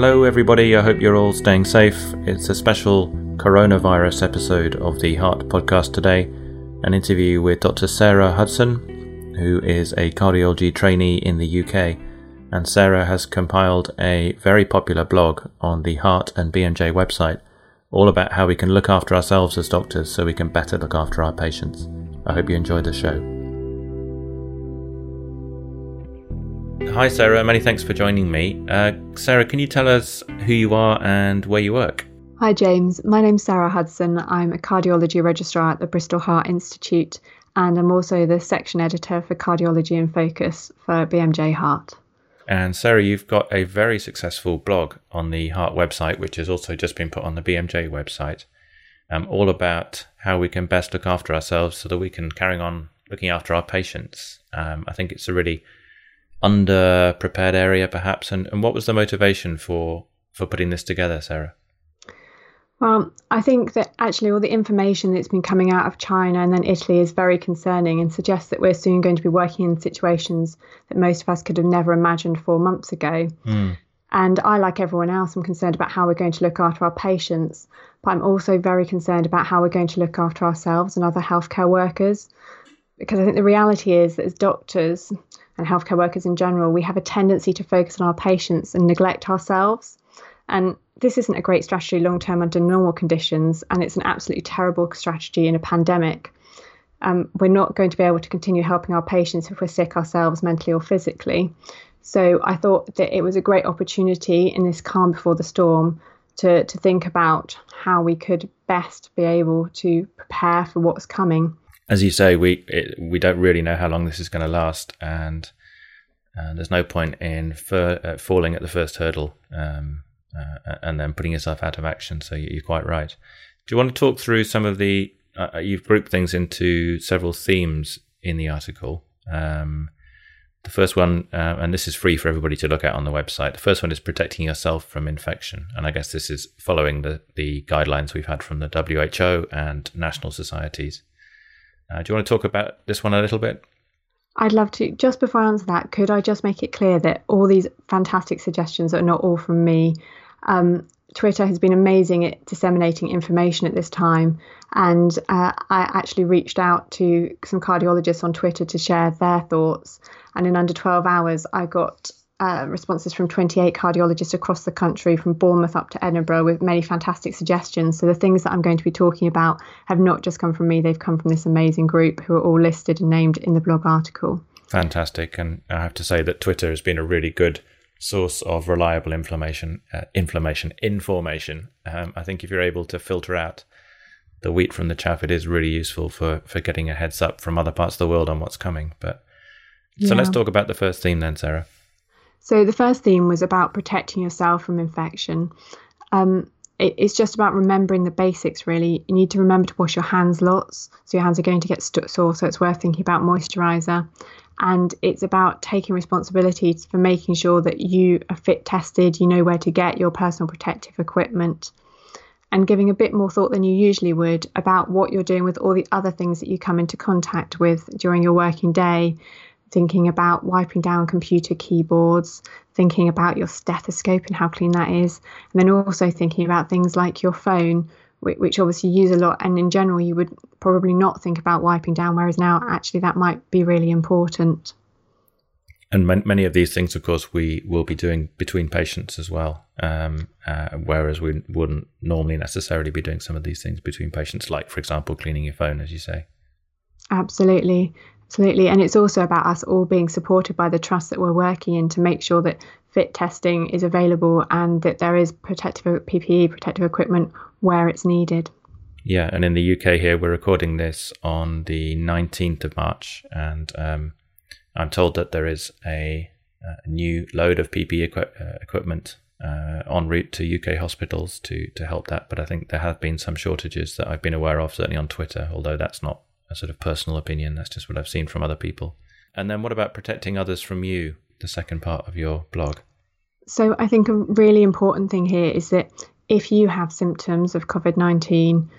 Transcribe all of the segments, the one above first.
Hello, everybody. I hope you're all staying safe. It's a special coronavirus episode of the Heart Podcast today. An interview with Dr. Sarah Hudson, who is a cardiology trainee in the UK. And Sarah has compiled a very popular blog on the Heart and BMJ website, all about how we can look after ourselves as doctors so we can better look after our patients. I hope you enjoyed the show. Hi, Sarah. Many thanks for joining me. Uh, Sarah, can you tell us who you are and where you work? Hi, James. My name's Sarah Hudson. I'm a cardiology registrar at the Bristol Heart Institute, and I'm also the section editor for Cardiology in Focus for BMJ Heart. And Sarah, you've got a very successful blog on the Heart website, which has also just been put on the BMJ website, um, all about how we can best look after ourselves so that we can carry on looking after our patients. Um, I think it's a really under prepared area perhaps and, and what was the motivation for for putting this together sarah well, I think that actually all the information that's been coming out of China and then Italy is very concerning and suggests that we're soon going to be working in situations that most of us could have never imagined four months ago. Mm. And I, like everyone else, I'm concerned about how we're going to look after our patients, but I'm also very concerned about how we're going to look after ourselves and other healthcare workers. Because I think the reality is that as doctors, and healthcare workers in general, we have a tendency to focus on our patients and neglect ourselves. And this isn't a great strategy long term under normal conditions, and it's an absolutely terrible strategy in a pandemic. Um, we're not going to be able to continue helping our patients if we're sick ourselves, mentally or physically. So I thought that it was a great opportunity in this calm before the storm to, to think about how we could best be able to prepare for what's coming as you say, we it, we don't really know how long this is going to last, and uh, there's no point in fir- uh, falling at the first hurdle um, uh, and then putting yourself out of action. So you're quite right. Do you want to talk through some of the? Uh, uh, you've grouped things into several themes in the article. Um, the first one, uh, and this is free for everybody to look at on the website. The first one is protecting yourself from infection, and I guess this is following the the guidelines we've had from the WHO and national societies. Uh, do you want to talk about this one a little bit? I'd love to. Just before I answer that, could I just make it clear that all these fantastic suggestions are not all from me? Um, Twitter has been amazing at disseminating information at this time. And uh, I actually reached out to some cardiologists on Twitter to share their thoughts. And in under 12 hours, I got uh, responses from 28 cardiologists across the country, from Bournemouth up to Edinburgh, with many fantastic suggestions. So the things that I'm going to be talking about have not just come from me; they've come from this amazing group who are all listed and named in the blog article. Fantastic, and I have to say that Twitter has been a really good source of reliable inflammation, uh, inflammation, information. Um, I think if you're able to filter out the wheat from the chaff, it is really useful for for getting a heads up from other parts of the world on what's coming. But so yeah. let's talk about the first theme then, Sarah. So the first theme was about protecting yourself from infection. Um, it, it's just about remembering the basics, really. You need to remember to wash your hands lots, so your hands are going to get sore. So it's worth thinking about moisturizer. And it's about taking responsibility for making sure that you are fit tested, you know where to get your personal protective equipment, and giving a bit more thought than you usually would about what you're doing with all the other things that you come into contact with during your working day thinking about wiping down computer keyboards, thinking about your stethoscope and how clean that is, and then also thinking about things like your phone, which obviously you use a lot. And in general, you would probably not think about wiping down, whereas now actually that might be really important. And many of these things, of course, we will be doing between patients as well. Um, uh, whereas we wouldn't normally necessarily be doing some of these things between patients, like, for example, cleaning your phone, as you say. Absolutely. Absolutely. And it's also about us all being supported by the trust that we're working in to make sure that fit testing is available and that there is protective PPE, protective equipment where it's needed. Yeah, and in the UK here, we're recording this on the 19th of March, and um, I'm told that there is a, a new load of PPE equi- uh, equipment uh, en route to UK hospitals to to help that. But I think there have been some shortages that I've been aware of, certainly on Twitter, although that's not a sort of personal opinion. That's just what I've seen from other people. And then what about protecting others from you, the second part of your blog? So I think a really important thing here is that if you have symptoms of COVID 19,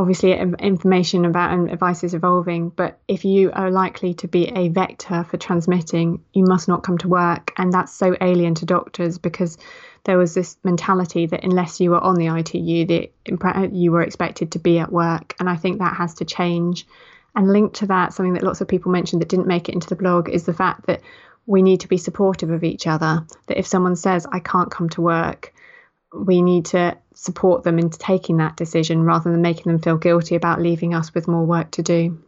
obviously information about and advice is evolving but if you are likely to be a vector for transmitting you must not come to work. And that's so alien to doctors because there was this mentality that unless you were on the ITU that you were expected to be at work. And I think that has to change. And linked to that something that lots of people mentioned that didn't make it into the blog is the fact that we need to be supportive of each other that if someone says I can't come to work we need to support them into taking that decision rather than making them feel guilty about leaving us with more work to do.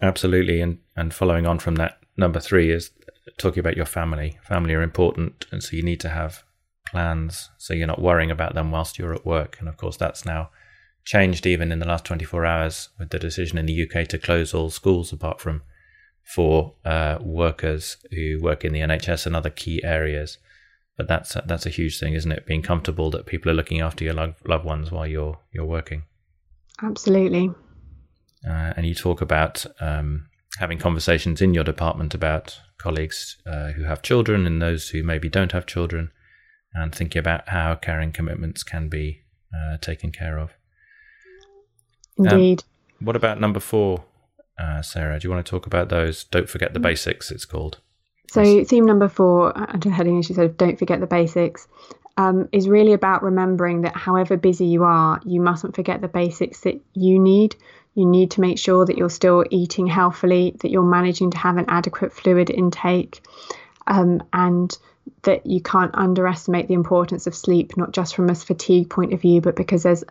Absolutely. And, and following on from that, number three is talking about your family. Family are important. And so you need to have plans so you're not worrying about them whilst you're at work. And of course, that's now changed even in the last 24 hours with the decision in the UK to close all schools apart from for uh, workers who work in the NHS and other key areas. But that's a, that's a huge thing, isn't it? Being comfortable that people are looking after your lo- loved ones while you're you're working. Absolutely. Uh, and you talk about um, having conversations in your department about colleagues uh, who have children and those who maybe don't have children, and thinking about how caring commitments can be uh, taken care of. Indeed. Um, what about number four, uh, Sarah? Do you want to talk about those? Don't forget the mm. basics. It's called. So, theme number four, under heading, as you said, don't forget the basics, um, is really about remembering that however busy you are, you mustn't forget the basics that you need. You need to make sure that you're still eating healthily, that you're managing to have an adequate fluid intake, um, and that you can't underestimate the importance of sleep, not just from a fatigue point of view, but because there's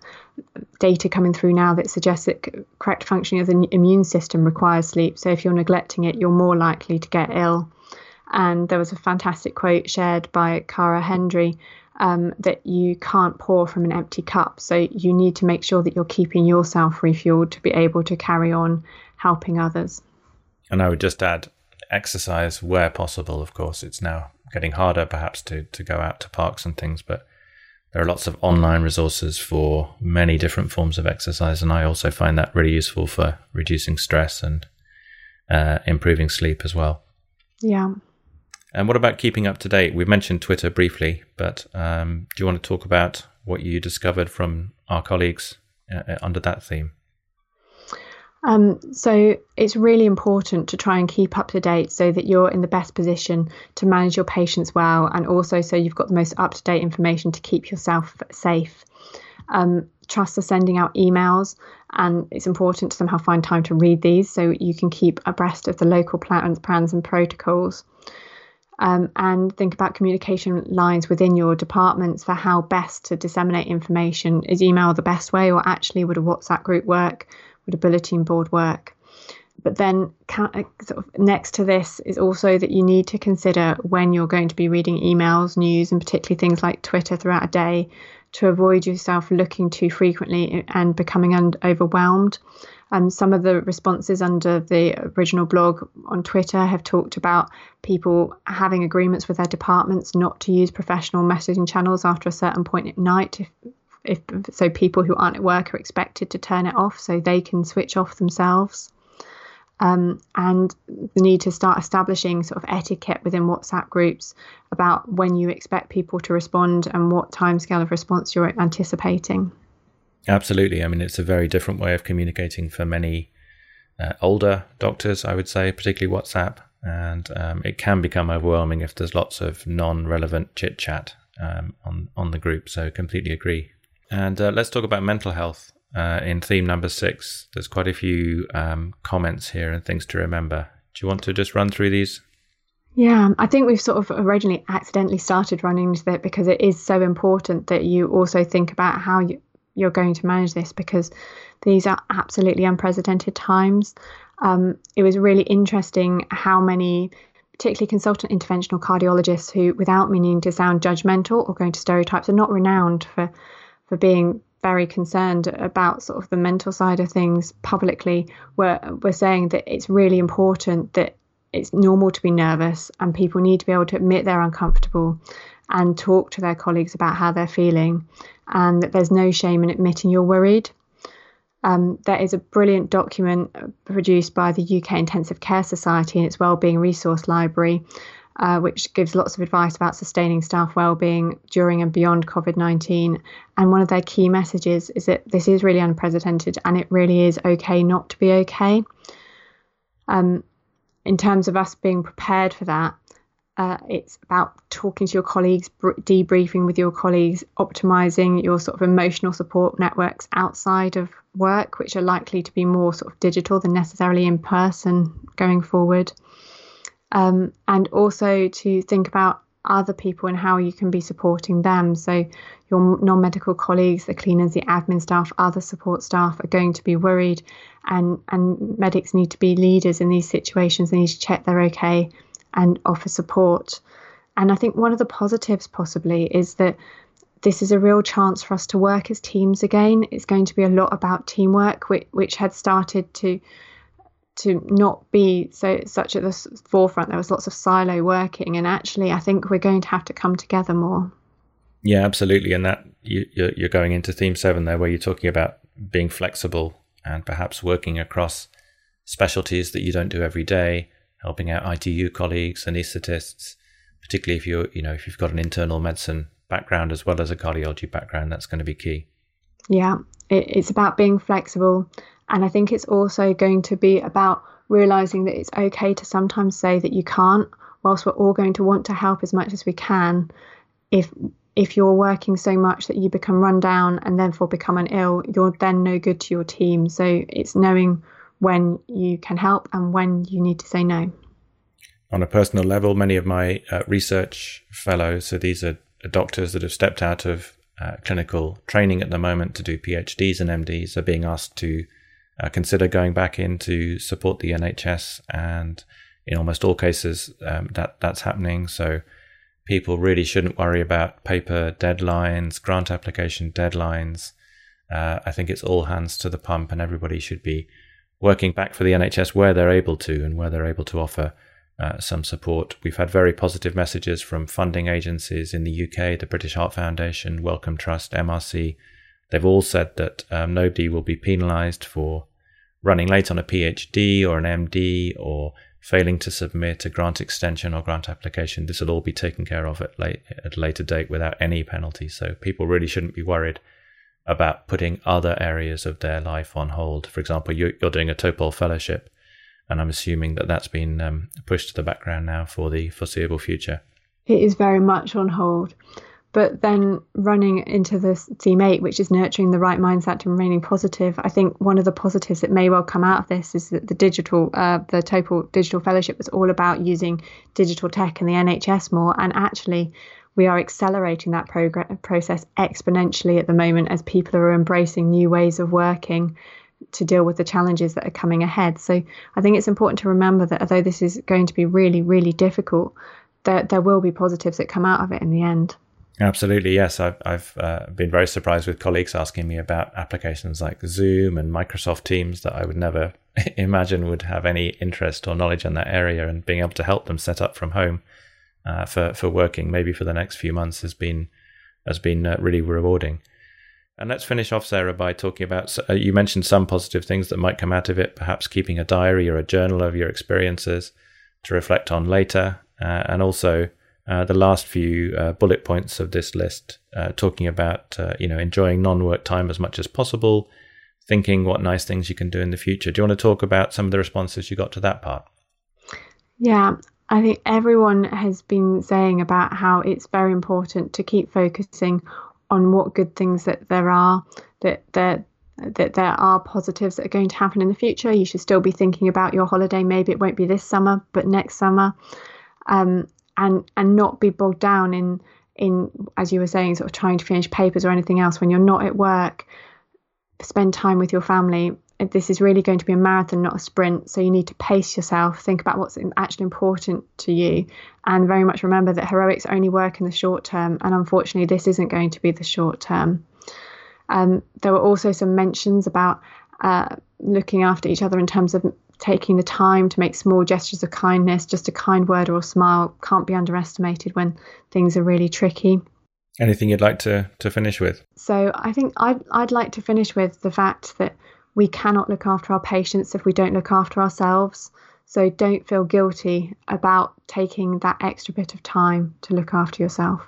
data coming through now that suggests that correct functioning of the immune system requires sleep. So if you're neglecting it, you're more likely to get ill. And there was a fantastic quote shared by Cara Hendry um, that you can't pour from an empty cup. So you need to make sure that you're keeping yourself refueled to be able to carry on helping others. And I would just add exercise where possible. Of course, it's now getting harder perhaps to, to go out to parks and things, but there are lots of online resources for many different forms of exercise. And I also find that really useful for reducing stress and uh, improving sleep as well. Yeah. And what about keeping up to date? We've mentioned Twitter briefly, but um, do you want to talk about what you discovered from our colleagues uh, uh, under that theme? Um, so it's really important to try and keep up to date so that you're in the best position to manage your patients well, and also so you've got the most up to date information to keep yourself safe. Um, trusts are sending out emails, and it's important to somehow find time to read these so you can keep abreast of the local plans, plans and protocols um, and think about communication lines within your departments for how best to disseminate information. Is email the best way, or actually would a WhatsApp group work? Would a bulletin board work? But then, uh, sort of next to this is also that you need to consider when you're going to be reading emails, news, and particularly things like Twitter throughout a day to avoid yourself looking too frequently and becoming un- overwhelmed. Um, some of the responses under the original blog on Twitter have talked about people having agreements with their departments not to use professional messaging channels after a certain point at night. If, if so, people who aren't at work are expected to turn it off so they can switch off themselves. Um, and the need to start establishing sort of etiquette within WhatsApp groups about when you expect people to respond and what timescale of response you're anticipating. Absolutely. I mean, it's a very different way of communicating for many uh, older doctors, I would say, particularly WhatsApp. And um, it can become overwhelming if there's lots of non relevant chit chat um, on, on the group. So, completely agree. And uh, let's talk about mental health. Uh, in theme number six, there's quite a few um, comments here and things to remember. Do you want to just run through these? Yeah, I think we've sort of originally accidentally started running into that because it is so important that you also think about how you, you're going to manage this because these are absolutely unprecedented times. Um, it was really interesting how many, particularly consultant interventional cardiologists, who, without meaning to sound judgmental or going to stereotypes, are not renowned for for being very concerned about sort of the mental side of things publicly were were saying that it's really important that it's normal to be nervous and people need to be able to admit they're uncomfortable and talk to their colleagues about how they're feeling and that there's no shame in admitting you're worried. Um, there is a brilliant document produced by the UK Intensive Care Society and its Wellbeing Resource Library uh, which gives lots of advice about sustaining staff well-being during and beyond COVID-19. And one of their key messages is that this is really unprecedented, and it really is okay not to be okay. Um, in terms of us being prepared for that, uh, it's about talking to your colleagues, debriefing with your colleagues, optimizing your sort of emotional support networks outside of work, which are likely to be more sort of digital than necessarily in person going forward. Um, and also to think about other people and how you can be supporting them. So, your non medical colleagues, the cleaners, the admin staff, other support staff are going to be worried, and, and medics need to be leaders in these situations. They need to check they're okay and offer support. And I think one of the positives, possibly, is that this is a real chance for us to work as teams again. It's going to be a lot about teamwork, which, which had started to to not be so such at the forefront. There was lots of silo working, and actually, I think we're going to have to come together more. Yeah, absolutely, and that you, you're going into theme seven there, where you're talking about being flexible and perhaps working across specialties that you don't do every day, helping out ITU colleagues, anaesthetists, particularly if you're, you know, if you've got an internal medicine background as well as a cardiology background, that's going to be key. Yeah, it, it's about being flexible. And I think it's also going to be about realizing that it's okay to sometimes say that you can't, whilst we're all going to want to help as much as we can. If if you're working so much that you become run down and therefore become an ill, you're then no good to your team. So it's knowing when you can help and when you need to say no. On a personal level, many of my uh, research fellows, so these are doctors that have stepped out of uh, clinical training at the moment to do PhDs and MDs, are being asked to uh, consider going back in to support the NHS. And in almost all cases, um, that that's happening. So people really shouldn't worry about paper deadlines, grant application deadlines. Uh, I think it's all hands to the pump, and everybody should be working back for the NHS where they're able to and where they're able to offer uh, some support. We've had very positive messages from funding agencies in the UK, the British Heart Foundation, Wellcome Trust, MRC. They've all said that um, nobody will be penalised for running late on a PhD or an MD or failing to submit a grant extension or grant application. This will all be taken care of at, late, at a later date without any penalty. So people really shouldn't be worried about putting other areas of their life on hold. For example, you're, you're doing a Topol fellowship, and I'm assuming that that's been um, pushed to the background now for the foreseeable future. It is very much on hold. But then running into this theme eight, which is nurturing the right mindset and remaining positive, I think one of the positives that may well come out of this is that the digital, uh, the Topol Digital Fellowship was all about using digital tech and the NHS more. And actually, we are accelerating that progr- process exponentially at the moment as people are embracing new ways of working to deal with the challenges that are coming ahead. So I think it's important to remember that although this is going to be really, really difficult, that there will be positives that come out of it in the end. Absolutely, yes. I've, I've uh, been very surprised with colleagues asking me about applications like Zoom and Microsoft Teams that I would never imagine would have any interest or knowledge in that area, and being able to help them set up from home uh, for for working maybe for the next few months has been has been uh, really rewarding. And let's finish off, Sarah, by talking about. Uh, you mentioned some positive things that might come out of it, perhaps keeping a diary or a journal of your experiences to reflect on later, uh, and also uh, the last few uh, bullet points of this list, talking about you know enjoying non-work time as much as possible, thinking what nice things you can do in the future. Do you want to talk about some of the responses you got to that part? Yeah, I think everyone has been saying about how it's very important to keep focusing on what good things that there are, that there that there are positives that are going to happen in the future. You should still be thinking about your holiday. Maybe it won't be this summer, but next summer, um, and and not be bogged down in in as you were saying, sort of trying to finish papers or anything else when you're not at work. Spend time with your family this is really going to be a marathon, not a sprint. So you need to pace yourself, think about what's actually important to you, and very much remember that heroics only work in the short term. And unfortunately, this isn't going to be the short term. Um, there were also some mentions about uh, looking after each other in terms of taking the time to make small gestures of kindness. Just a kind word or a smile can't be underestimated when things are really tricky. Anything you'd like to, to finish with? So I think I'd, I'd like to finish with the fact that we cannot look after our patients if we don't look after ourselves. So don't feel guilty about taking that extra bit of time to look after yourself.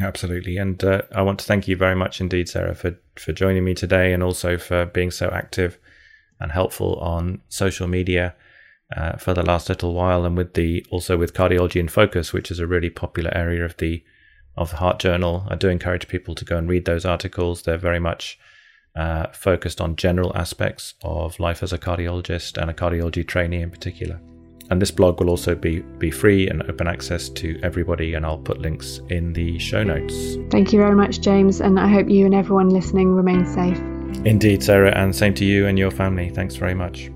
Absolutely. And uh, I want to thank you very much indeed, Sarah, for, for joining me today and also for being so active and helpful on social media uh, for the last little while and with the also with cardiology in focus which is a really popular area of the of the heart journal i do encourage people to go and read those articles they're very much uh, focused on general aspects of life as a cardiologist and a cardiology trainee in particular and this blog will also be, be free and open access to everybody, and I'll put links in the show notes. Thank you very much, James, and I hope you and everyone listening remain safe. Indeed, Sarah, and same to you and your family. Thanks very much.